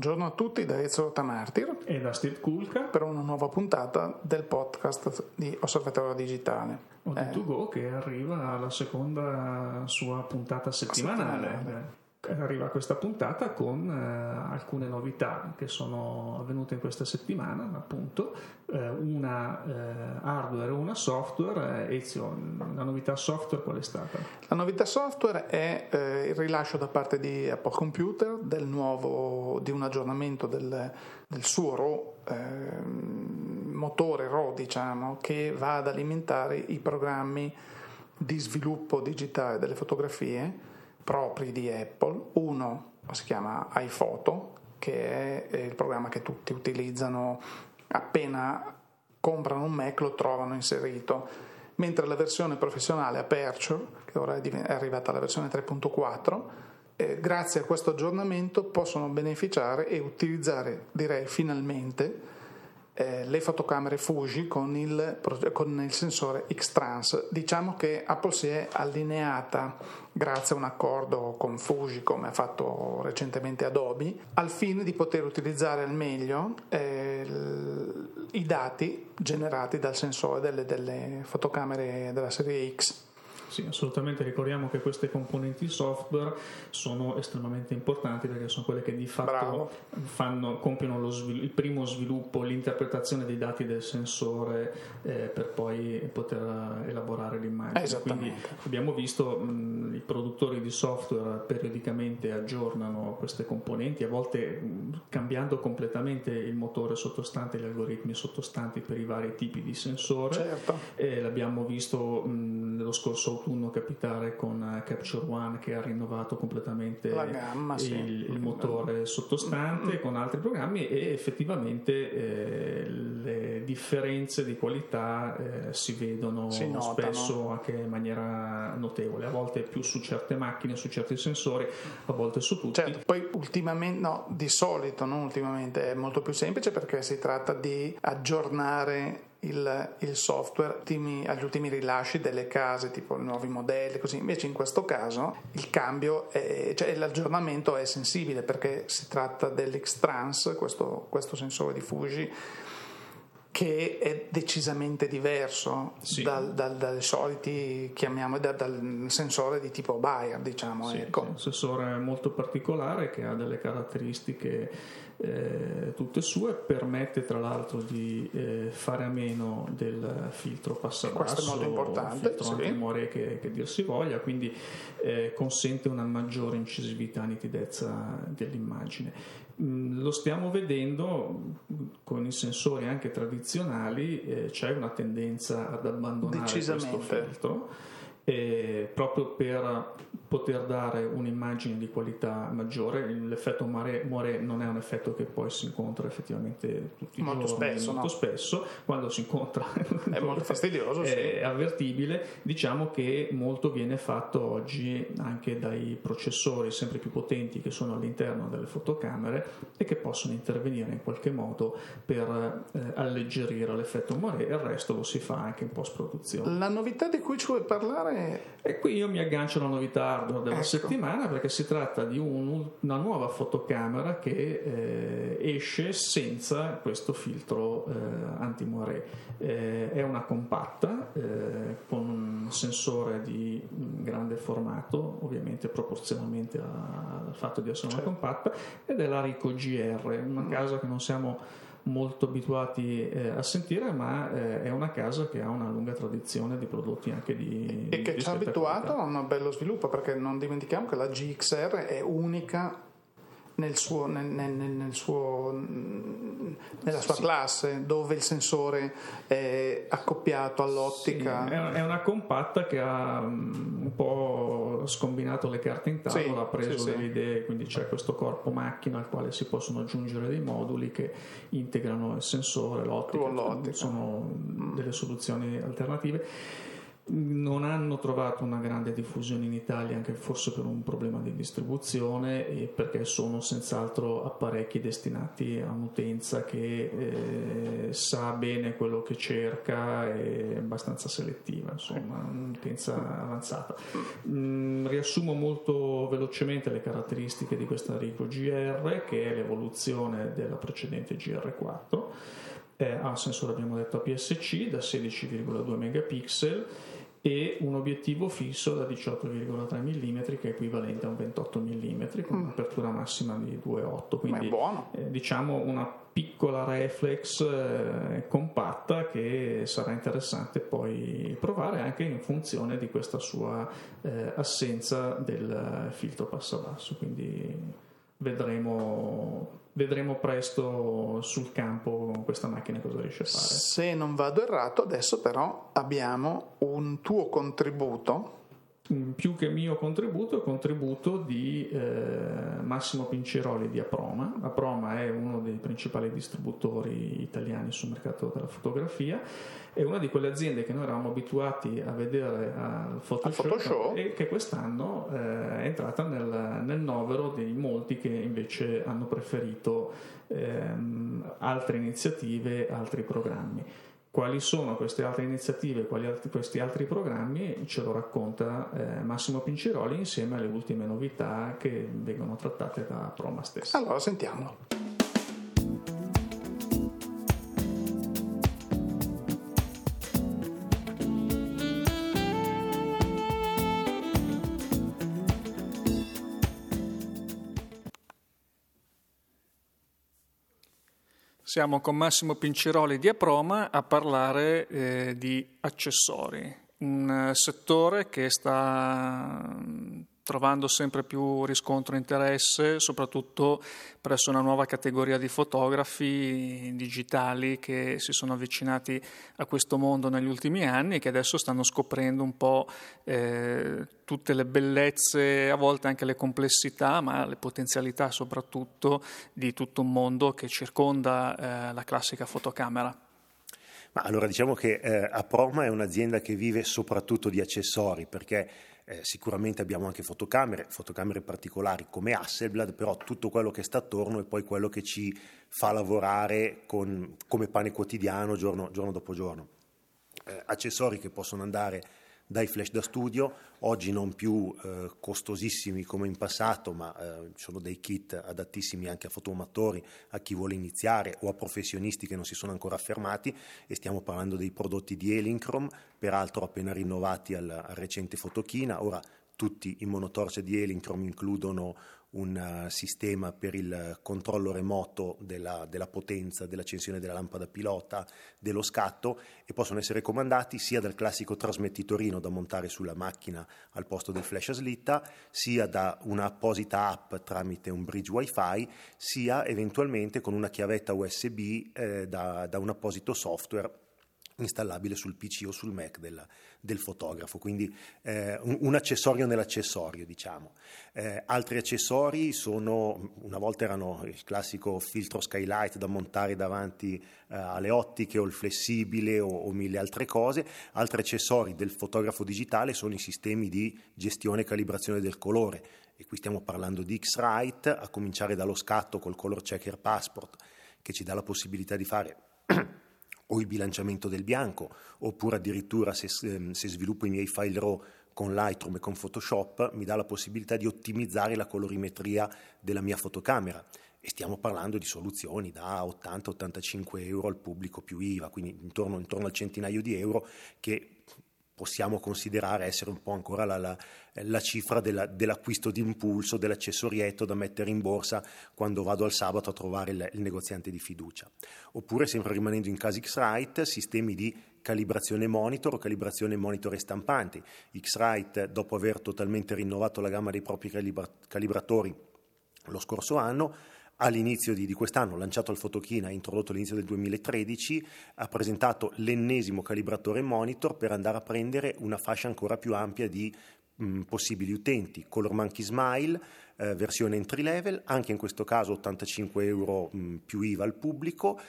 Buongiorno a tutti da Ezio Tamartir e da Steve Kulka per una nuova puntata del podcast di Osservatorio Digitale. Od2Go eh. che arriva alla seconda sua puntata settimanale. settimanale arriva questa puntata con eh, alcune novità che sono avvenute in questa settimana, appunto, eh, una eh, hardware e una software. Eh, Ezio, la novità software qual è stata? La novità software è eh, il rilascio da parte di Apple Computer del nuovo, di un aggiornamento del, del suo RAW, ehm, motore RAW, diciamo, che va ad alimentare i programmi di sviluppo digitale delle fotografie propri di Apple. Uno si chiama iPhoto, che è il programma che tutti utilizzano appena comprano un Mac lo trovano inserito, mentre la versione professionale Aperture, che ora è arrivata alla versione 3.4, eh, grazie a questo aggiornamento possono beneficiare e utilizzare, direi finalmente, eh, le fotocamere Fuji con il, con il sensore X-Trans. Diciamo che Apple si è allineata grazie a un accordo con Fuji come ha fatto recentemente Adobe al fine di poter utilizzare al meglio eh, i dati generati dal sensore delle, delle fotocamere della serie X sì, assolutamente. Ricordiamo che queste componenti software sono estremamente importanti perché sono quelle che di fatto fanno, compiono svil- il primo sviluppo, l'interpretazione dei dati del sensore eh, per poi poter elaborare l'immagine. Quindi abbiamo visto mh, i produttori di software periodicamente aggiornano queste componenti, a volte mh, cambiando completamente il motore sottostante, gli algoritmi sottostanti per i vari tipi di sensore. Certo. Eh, l'abbiamo visto mh, nello scorso autunno capitare con eh, Capture One che ha rinnovato completamente gamma, il, sì. il, mottore sottostante con altri programmi e effettivamente eh, le differenze di qualità eh, si vedono si spesso anche in maniera notevole, a volte più su certe macchine, su certi sensori, a volte su tutti. Certo, poi ultimamente, no, di solito, non ultimamente, è molto più semplice perché si tratta di aggiornare il, il software ultimi, agli ultimi rilasci delle case, tipo i nuovi modelli, così. Invece in questo caso il cambio, è, cioè l'aggiornamento è sensibile perché si tratta dell'X-Trans, questo, questo sensore di Fuji che è decisamente diverso sì. dal, dal, dai soliti, chiamiamo, dal, dal, sensore di tipo Bayer, diciamo. Sì, ecco. un sensore molto particolare che ha delle caratteristiche eh, tutte sue, permette tra l'altro di eh, fare a meno del filtro passabasso, questo è molto importante, filtro sì. antimore che, che dir si voglia, quindi eh, consente una maggiore incisività e nitidezza dell'immagine. Mm, lo stiamo vedendo con i sensori anche tradizionali, eh, c'è una tendenza ad abbandonare questo filtro eh, proprio per poter dare un'immagine di qualità maggiore. L'effetto mare, more non è un effetto che poi si incontra effettivamente tutti molto i giorni, spesso, molto no? spesso, quando si incontra è molto fastidioso, è sì. avvertibile. Diciamo che molto viene fatto oggi anche dai processori sempre più potenti che sono all'interno delle fotocamere e che possono intervenire in qualche modo per eh, alleggerire l'effetto e il resto lo si fa anche in post produzione. La novità di cui ci vuoi parlare e qui io mi aggancio alla novità hardware della ecco. settimana perché si tratta di un, una nuova fotocamera che eh, esce senza questo filtro eh, anti-moiré. Eh, è una compatta eh, con un sensore di grande formato, ovviamente proporzionalmente al fatto di essere una certo. compatta, ed è la Ricoh GR, una mm. casa che non siamo molto abituati eh, a sentire, ma eh, è una casa che ha una lunga tradizione di prodotti anche di... E che di ci ha abituato a un bello sviluppo, perché non dimentichiamo che la GXR è unica nel suo, nel, nel, suo, nella sua sì. classe dove il sensore è accoppiato all'ottica. Sì, è una compatta che ha mm, un po' scombinato le carte in tavola, sì, ha preso delle idee, quindi c'è questo corpo macchina al quale si possono aggiungere dei moduli che integrano il sensore, l'ottica, l'ottica. sono delle soluzioni alternative non hanno trovato una grande diffusione in Italia, anche forse per un problema di distribuzione e perché sono senz'altro apparecchi destinati a un'utenza che eh, sa bene quello che cerca e è abbastanza selettiva, insomma, un'utenza avanzata. Mm, riassumo molto velocemente le caratteristiche di questa Rico GR, che è l'evoluzione della precedente GR4. Eh, ha un sensore, abbiamo detto, APS-C da 16,2 megapixel e un obiettivo fisso da 18,3 mm che è equivalente a un 28 mm con mm. un'apertura massima di 2,8 quindi eh, diciamo una piccola reflex eh, compatta che sarà interessante poi provare anche in funzione di questa sua eh, assenza del filtro passabasso quindi vedremo vedremo presto sul campo questa macchina cosa riesce a fare. Se non vado errato, adesso però abbiamo un tuo contributo più che mio contributo, contributo di eh, Massimo Pinceroli di Aproma. Aproma è uno dei principali distributori italiani sul mercato della fotografia, è una di quelle aziende che noi eravamo abituati a vedere al Photoshop, al Photoshop. e che quest'anno eh, è entrata nel, nel, novero dei molti che invece hanno preferito ehm, altre iniziative, altri programmi. Quali sono queste altre iniziative, quali altri, questi altri programmi, ce lo racconta eh, Massimo Pinciroli insieme alle ultime novità che vengono trattate da Proma stessa. Allora, sentiamolo. Siamo con Massimo Pinceroli di Aproma a parlare eh, di accessori, un settore che sta trovando sempre più riscontro e interesse, soprattutto presso una nuova categoria di fotografi digitali che si sono avvicinati a questo mondo negli ultimi anni e che adesso stanno scoprendo un po' eh, tutte le bellezze, a volte anche le complessità, ma le potenzialità soprattutto di tutto un mondo che circonda eh, la classica fotocamera. Ma allora diciamo che eh, Aproma è un'azienda che vive soprattutto di accessori perché eh, sicuramente abbiamo anche fotocamere, fotocamere particolari come Hasselblad, però tutto quello che sta attorno è poi quello che ci fa lavorare con, come pane quotidiano giorno, giorno dopo giorno. Eh, accessori che possono andare dai flash da studio, oggi non più eh, costosissimi come in passato, ma eh, sono dei kit adattissimi anche a fotoamatori, a chi vuole iniziare o a professionisti che non si sono ancora affermati e stiamo parlando dei prodotti di Elincrom, peraltro appena rinnovati al, al recente Fotochina, ora tutti i monotorce di Elincrom includono un uh, sistema per il controllo remoto della, della, potenza, dell'accensione della lampada pilota, dello scatto e possono essere comandati sia dal classico trasmettitorino da montare sulla macchina al posto del flash a slitta, sia da un'apposita app tramite un bridge wifi, sia eventualmente con una chiavetta USB eh, da, da un apposito software installabile sul PC o sul Mac del, del fotografo, quindi eh, un, un, accessorio nell'accessorio, diciamo. Eh, altri accessori sono, una volta erano il classico filtro skylight da montare davanti eh, alle ottiche o il flessibile o, o, mille altre cose, altri accessori del fotografo digitale sono i sistemi di gestione e calibrazione del colore, e qui stiamo parlando di X-Rite, a cominciare dallo scatto col Color Checker Passport, che ci dà la possibilità di fare o il bilanciamento del bianco, oppure addirittura se, ehm, se, sviluppo i miei file RAW con Lightroom e con Photoshop mi dà la possibilità di ottimizzare la colorimetria della mia fotocamera. E stiamo parlando di soluzioni da 80-85 euro al pubblico più IVA, quindi intorno, intorno al centinaio di euro che possiamo considerare essere un po' ancora la, la, la cifra della, dell'acquisto d'impulso, dell'accessorietto da mettere in borsa quando vado al sabato a trovare il, il negoziante di fiducia. Oppure, sempre rimanendo in casi X-Rite, sistemi di calibrazione monitor o calibrazione monitor e stampanti. X-Rite, dopo aver totalmente rinnovato la gamma dei propri calibra- calibratori lo scorso anno, all'inizio di, di quest'anno, lanciato al Fotochina, introdotto all'inizio del 2013, ha presentato l'ennesimo calibratore monitor per andare a prendere una fascia ancora più ampia di mh, possibili utenti. Color Monkey Smile, eh, versione entry level, anche in questo caso 85 euro mh, più IVA al pubblico,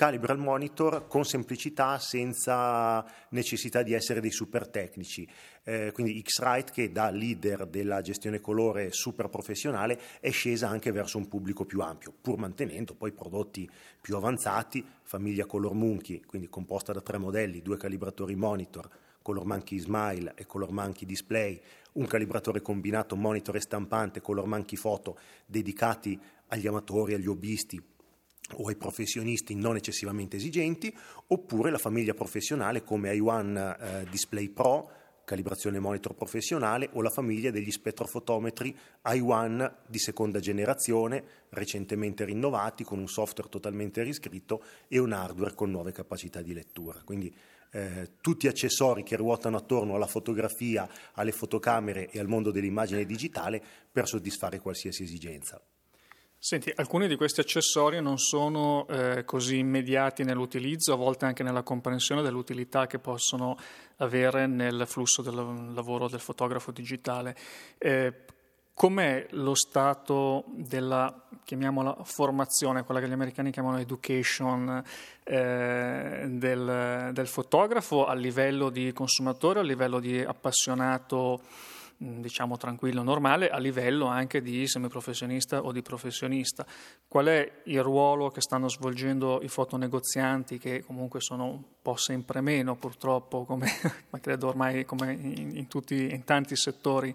calibra il monitor con semplicità, senza necessità di essere dei super tecnici. Eh, quindi X-Rite, che da leader della gestione colore super professionale, è scesa anche verso un pubblico più ampio, pur mantenendo poi prodotti più avanzati, famiglia Color Monkey, quindi composta da tre modelli, due calibratori monitor, Color Monkey Smile e Color Monkey Display, un calibratore combinato monitor e stampante Color Monkey Photo dedicati agli amatori, agli hobbisti o ai professionisti non eccessivamente esigenti, oppure la famiglia professionale come i1 eh, Display Pro, calibrazione monitor professionale, o la famiglia degli spettrofotometri i1 di seconda generazione, recentemente rinnovati, con un software totalmente riscritto e un hardware con nuove capacità di lettura. Quindi eh, tutti accessori che ruotano attorno alla fotografia, alle fotocamere e al mondo dell'immagine digitale per soddisfare qualsiasi esigenza. Senti, alcuni di questi accessori non sono eh, così immediati nell'utilizzo, a volte anche nella comprensione dell'utilità che possono avere nel flusso del lavoro del fotografo digitale. Eh, com'è lo stato della, chiamiamola, formazione, quella che gli americani chiamano education eh, del, del fotografo a livello di consumatore, a livello di appassionato? Mm, diciamo tranquillo, normale, a livello anche di semiprofessionista o di professionista. Qual è il ruolo che stanno svolgendo i fotonegozianti, che comunque sono un po' sempre meno purtroppo, come, ma credo ormai come in, in, tutti, in tanti settori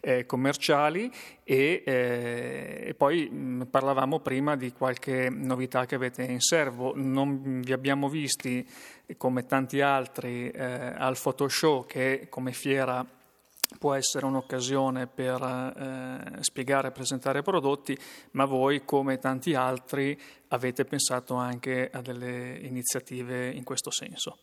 eh, commerciali, e, eh, e poi mh, mm, parlavamo prima di qualche novità che avete in serbo. Non vi abbiamo visti come tanti altri eh, al Photoshow che come fiera può essere un'occasione per eh, spiegare e presentare prodotti, ma voi, come tanti altri, avete pensato anche a delle iniziative in questo senso.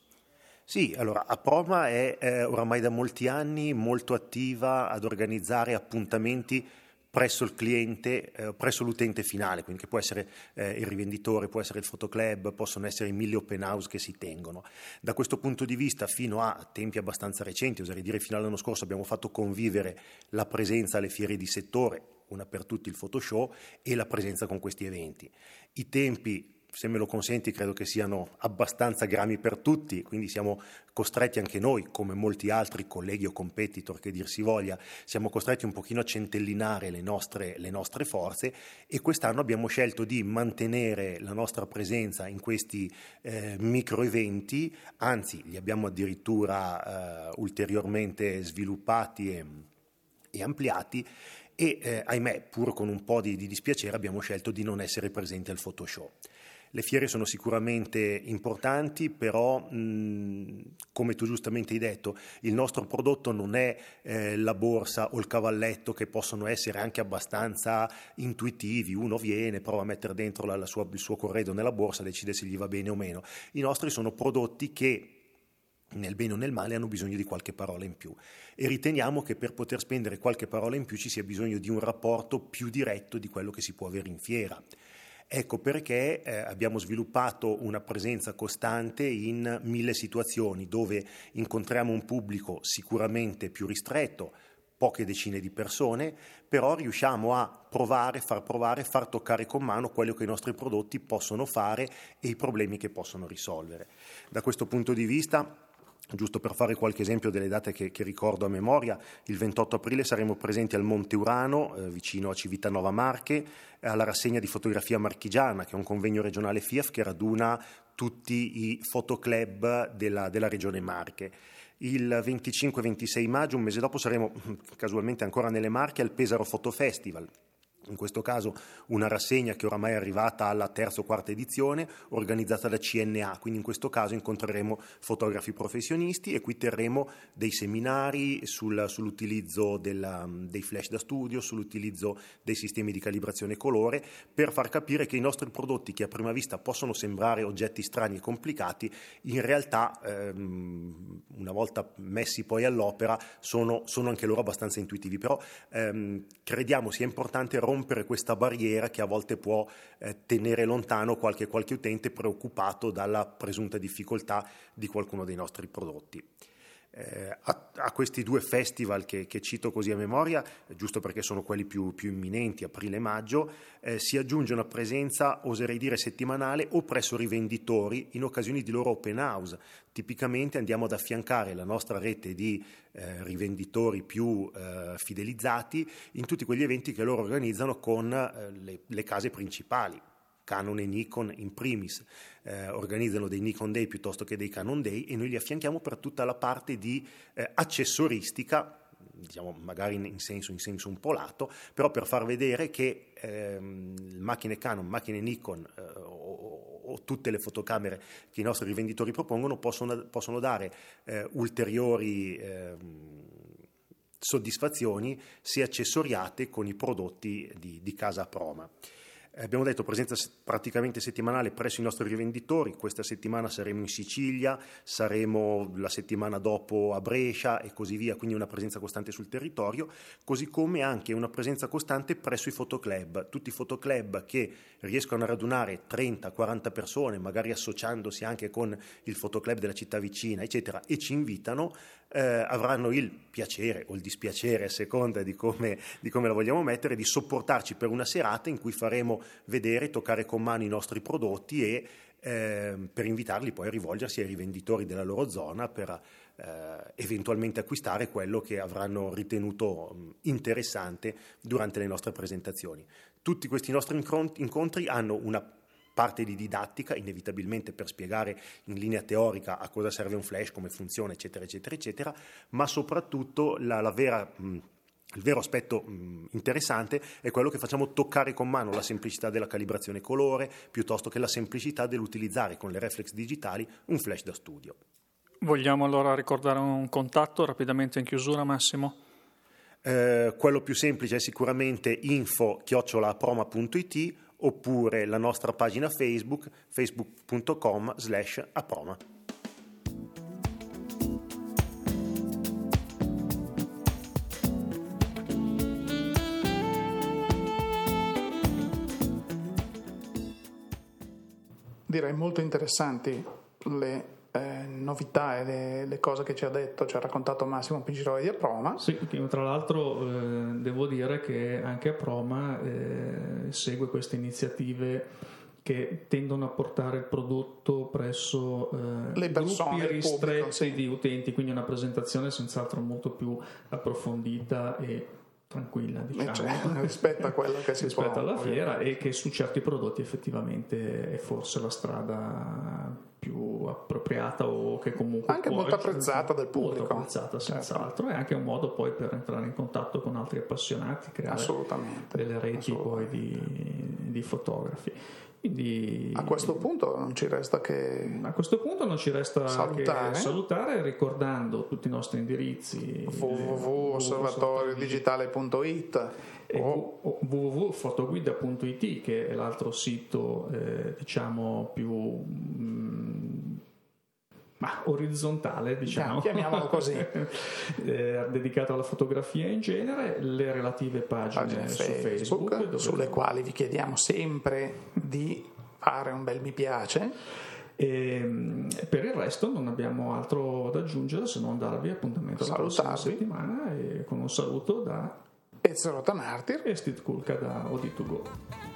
Sì, allora Aproma è eh, oramai da molti anni molto attiva ad organizzare appuntamenti presso il cliente, eh, presso l'utente finale, quindi che può essere eh, il rivenditore, può essere il fotoclub, possono essere i mille open house che si tengono. Da questo punto di vista, fino a tempi abbastanza recenti, oserei dire fino all'anno scorso, abbiamo fatto convivere la presenza alle fiere di settore, una per tutti il Photoshow, e la presenza con questi eventi. I tempi se me lo consenti, credo che siano abbastanza grami per tutti, quindi siamo costretti anche noi, come molti altri colleghi o competitor che dir si voglia, siamo costretti un pochino a centellinare le nostre, le nostre forze e quest'anno abbiamo scelto di mantenere la nostra presenza in questi eh, micro eventi, anzi li abbiamo addirittura eh, ulteriormente sviluppati e, e ampliati e eh, ahimè pur con un po' di, di dispiacere abbiamo scelto di non essere presenti al Photoshop. Le fiere sono sicuramente importanti, però mh, come tu giustamente hai detto, il nostro prodotto non è eh, la borsa o il cavalletto che possono essere anche abbastanza intuitivi. Uno viene, prova a mettere dentro la, la sua, il suo corredo nella borsa, decide se gli va bene o meno. I nostri sono prodotti che nel bene o nel male hanno bisogno di qualche parola in più e riteniamo che per poter spendere qualche parola in più ci sia bisogno di un rapporto più diretto di quello che si può avere in fiera. Ecco perché eh, abbiamo sviluppato una presenza costante in mille situazioni dove incontriamo un pubblico sicuramente più ristretto, poche decine di persone, però riusciamo a provare, far provare, far toccare con mano quello che i nostri prodotti possono fare e i problemi che possono risolvere. Da questo punto di vista Giusto per fare qualche esempio delle date che, che, ricordo a memoria, il 28 aprile saremo presenti al Monte Urano, eh, vicino a Civitanova Marche, alla rassegna di fotografia marchigiana, che è un convegno regionale FIAF che raduna tutti i fotoclub della, della regione Marche. Il 25-26 maggio, un mese dopo, saremo casualmente ancora nelle Marche al Pesaro Foto Festival, in questo caso una rassegna che oramai è arrivata alla terza o quarta edizione, organizzata da CNA, quindi in questo caso incontreremo fotografi professionisti e qui terremo dei seminari sul, sull'utilizzo della, dei flash da studio, sull'utilizzo dei sistemi di calibrazione colore, per far capire che i nostri prodotti, che a prima vista possono sembrare oggetti strani e complicati, in realtà, ehm, una volta messi poi all'opera, sono, sono, anche loro abbastanza intuitivi, però ehm, crediamo sia importante rompere rompere questa barriera che a volte può eh, tenere lontano qualche, qualche utente preoccupato dalla presunta difficoltà di qualcuno dei nostri prodotti. Eh, a, a, questi due festival che, che, cito così a memoria, giusto perché sono quelli più, più imminenti, aprile e maggio, eh, si aggiunge una presenza, oserei dire, settimanale o presso rivenditori in occasioni di loro open house. Tipicamente andiamo ad affiancare la nostra rete di eh, rivenditori più eh, fidelizzati in tutti quegli eventi che loro organizzano con eh, le, le case principali, Canon e Nikon in primis eh, organizzano dei Nikon Day piuttosto che dei Canon Day e noi li affianchiamo per tutta la parte di eh, accessoristica diciamo magari in senso, in senso, un po' lato, però per far vedere che ehm, macchine Canon, macchine Nikon eh, o, o, tutte le fotocamere che i nostri rivenditori propongono possono, possono dare eh, ulteriori eh, soddisfazioni se accessoriate con i prodotti di, di casa Proma. Abbiamo detto presenza praticamente settimanale presso i nostri rivenditori, questa settimana saremo in Sicilia, saremo la settimana dopo a Brescia e così via, quindi una presenza costante sul territorio, così come anche una presenza costante presso i fotoclub, tutti i fotoclub che riescono a radunare 30-40 persone, magari associandosi anche con il fotoclub della città vicina, eccetera, e ci invitano eh, avranno il piacere o il dispiacere, a seconda di come, di come, la vogliamo mettere, di sopportarci per una serata in cui faremo vedere, toccare con mano i nostri prodotti e eh, per invitarli poi a rivolgersi ai rivenditori della loro zona per eh, eventualmente acquistare quello che avranno ritenuto interessante durante le nostre presentazioni. Tutti questi nostri incontri hanno una parte di didattica, inevitabilmente per spiegare in linea teorica a cosa serve un flash, come funziona, eccetera, eccetera, eccetera, ma soprattutto la, la vera... Mh, il vero aspetto mh, interessante è quello che facciamo toccare con mano la semplicità della calibrazione colore piuttosto che la semplicità dell'utilizzare con le reflex digitali un flash da studio. Vogliamo allora ricordare un contatto rapidamente in chiusura, Massimo? Eh, quello più semplice è sicuramente info-proma.it oppure la nostra pagina Facebook facebook.com slash aproma. Direi molto interessanti le eh, novità e le, le, cose che ci ha detto, ci ha raccontato Massimo Pinciroli di Aproma. Sì, tra l'altro eh, devo dire che anche Aproma eh, segue queste iniziative che tendono a portare il prodotto presso eh, le persone, gruppi ristretti pubblico, sì. di utenti, quindi una presentazione senz'altro molto più approfondita e tranquilla diciamo. cioè, rispetto a quello che si rispetto alla fiera e che su certi prodotti effettivamente è forse la strada più appropriata o che comunque anche molto apprezzata dal pubblico molto apprezzata certo. senz'altro certo. è anche un modo poi per entrare in contatto con altri appassionati creare delle reti poi di, di fotografi quindi, a questo punto non ci resta che a questo punto non ci resta salutare, che salutare. ricordando tutti i nostri indirizzi. www.osservatoriodigitale.it o www.fotoguida.it che è l'altro sito eh, diciamo più mh, ma orizzontale, diciamo, chiamiamolo così, eh, dedicato alla fotografia in genere, le relative pagine, pagine su Facebook, Facebook sulle quali vi chiediamo sempre di fare un bel mi piace. E ehm, per il resto non abbiamo altro da aggiungere se non darvi appuntamento la prossima settimana e con un saluto da Ezio Martir e Steve Kulka da OD2Go.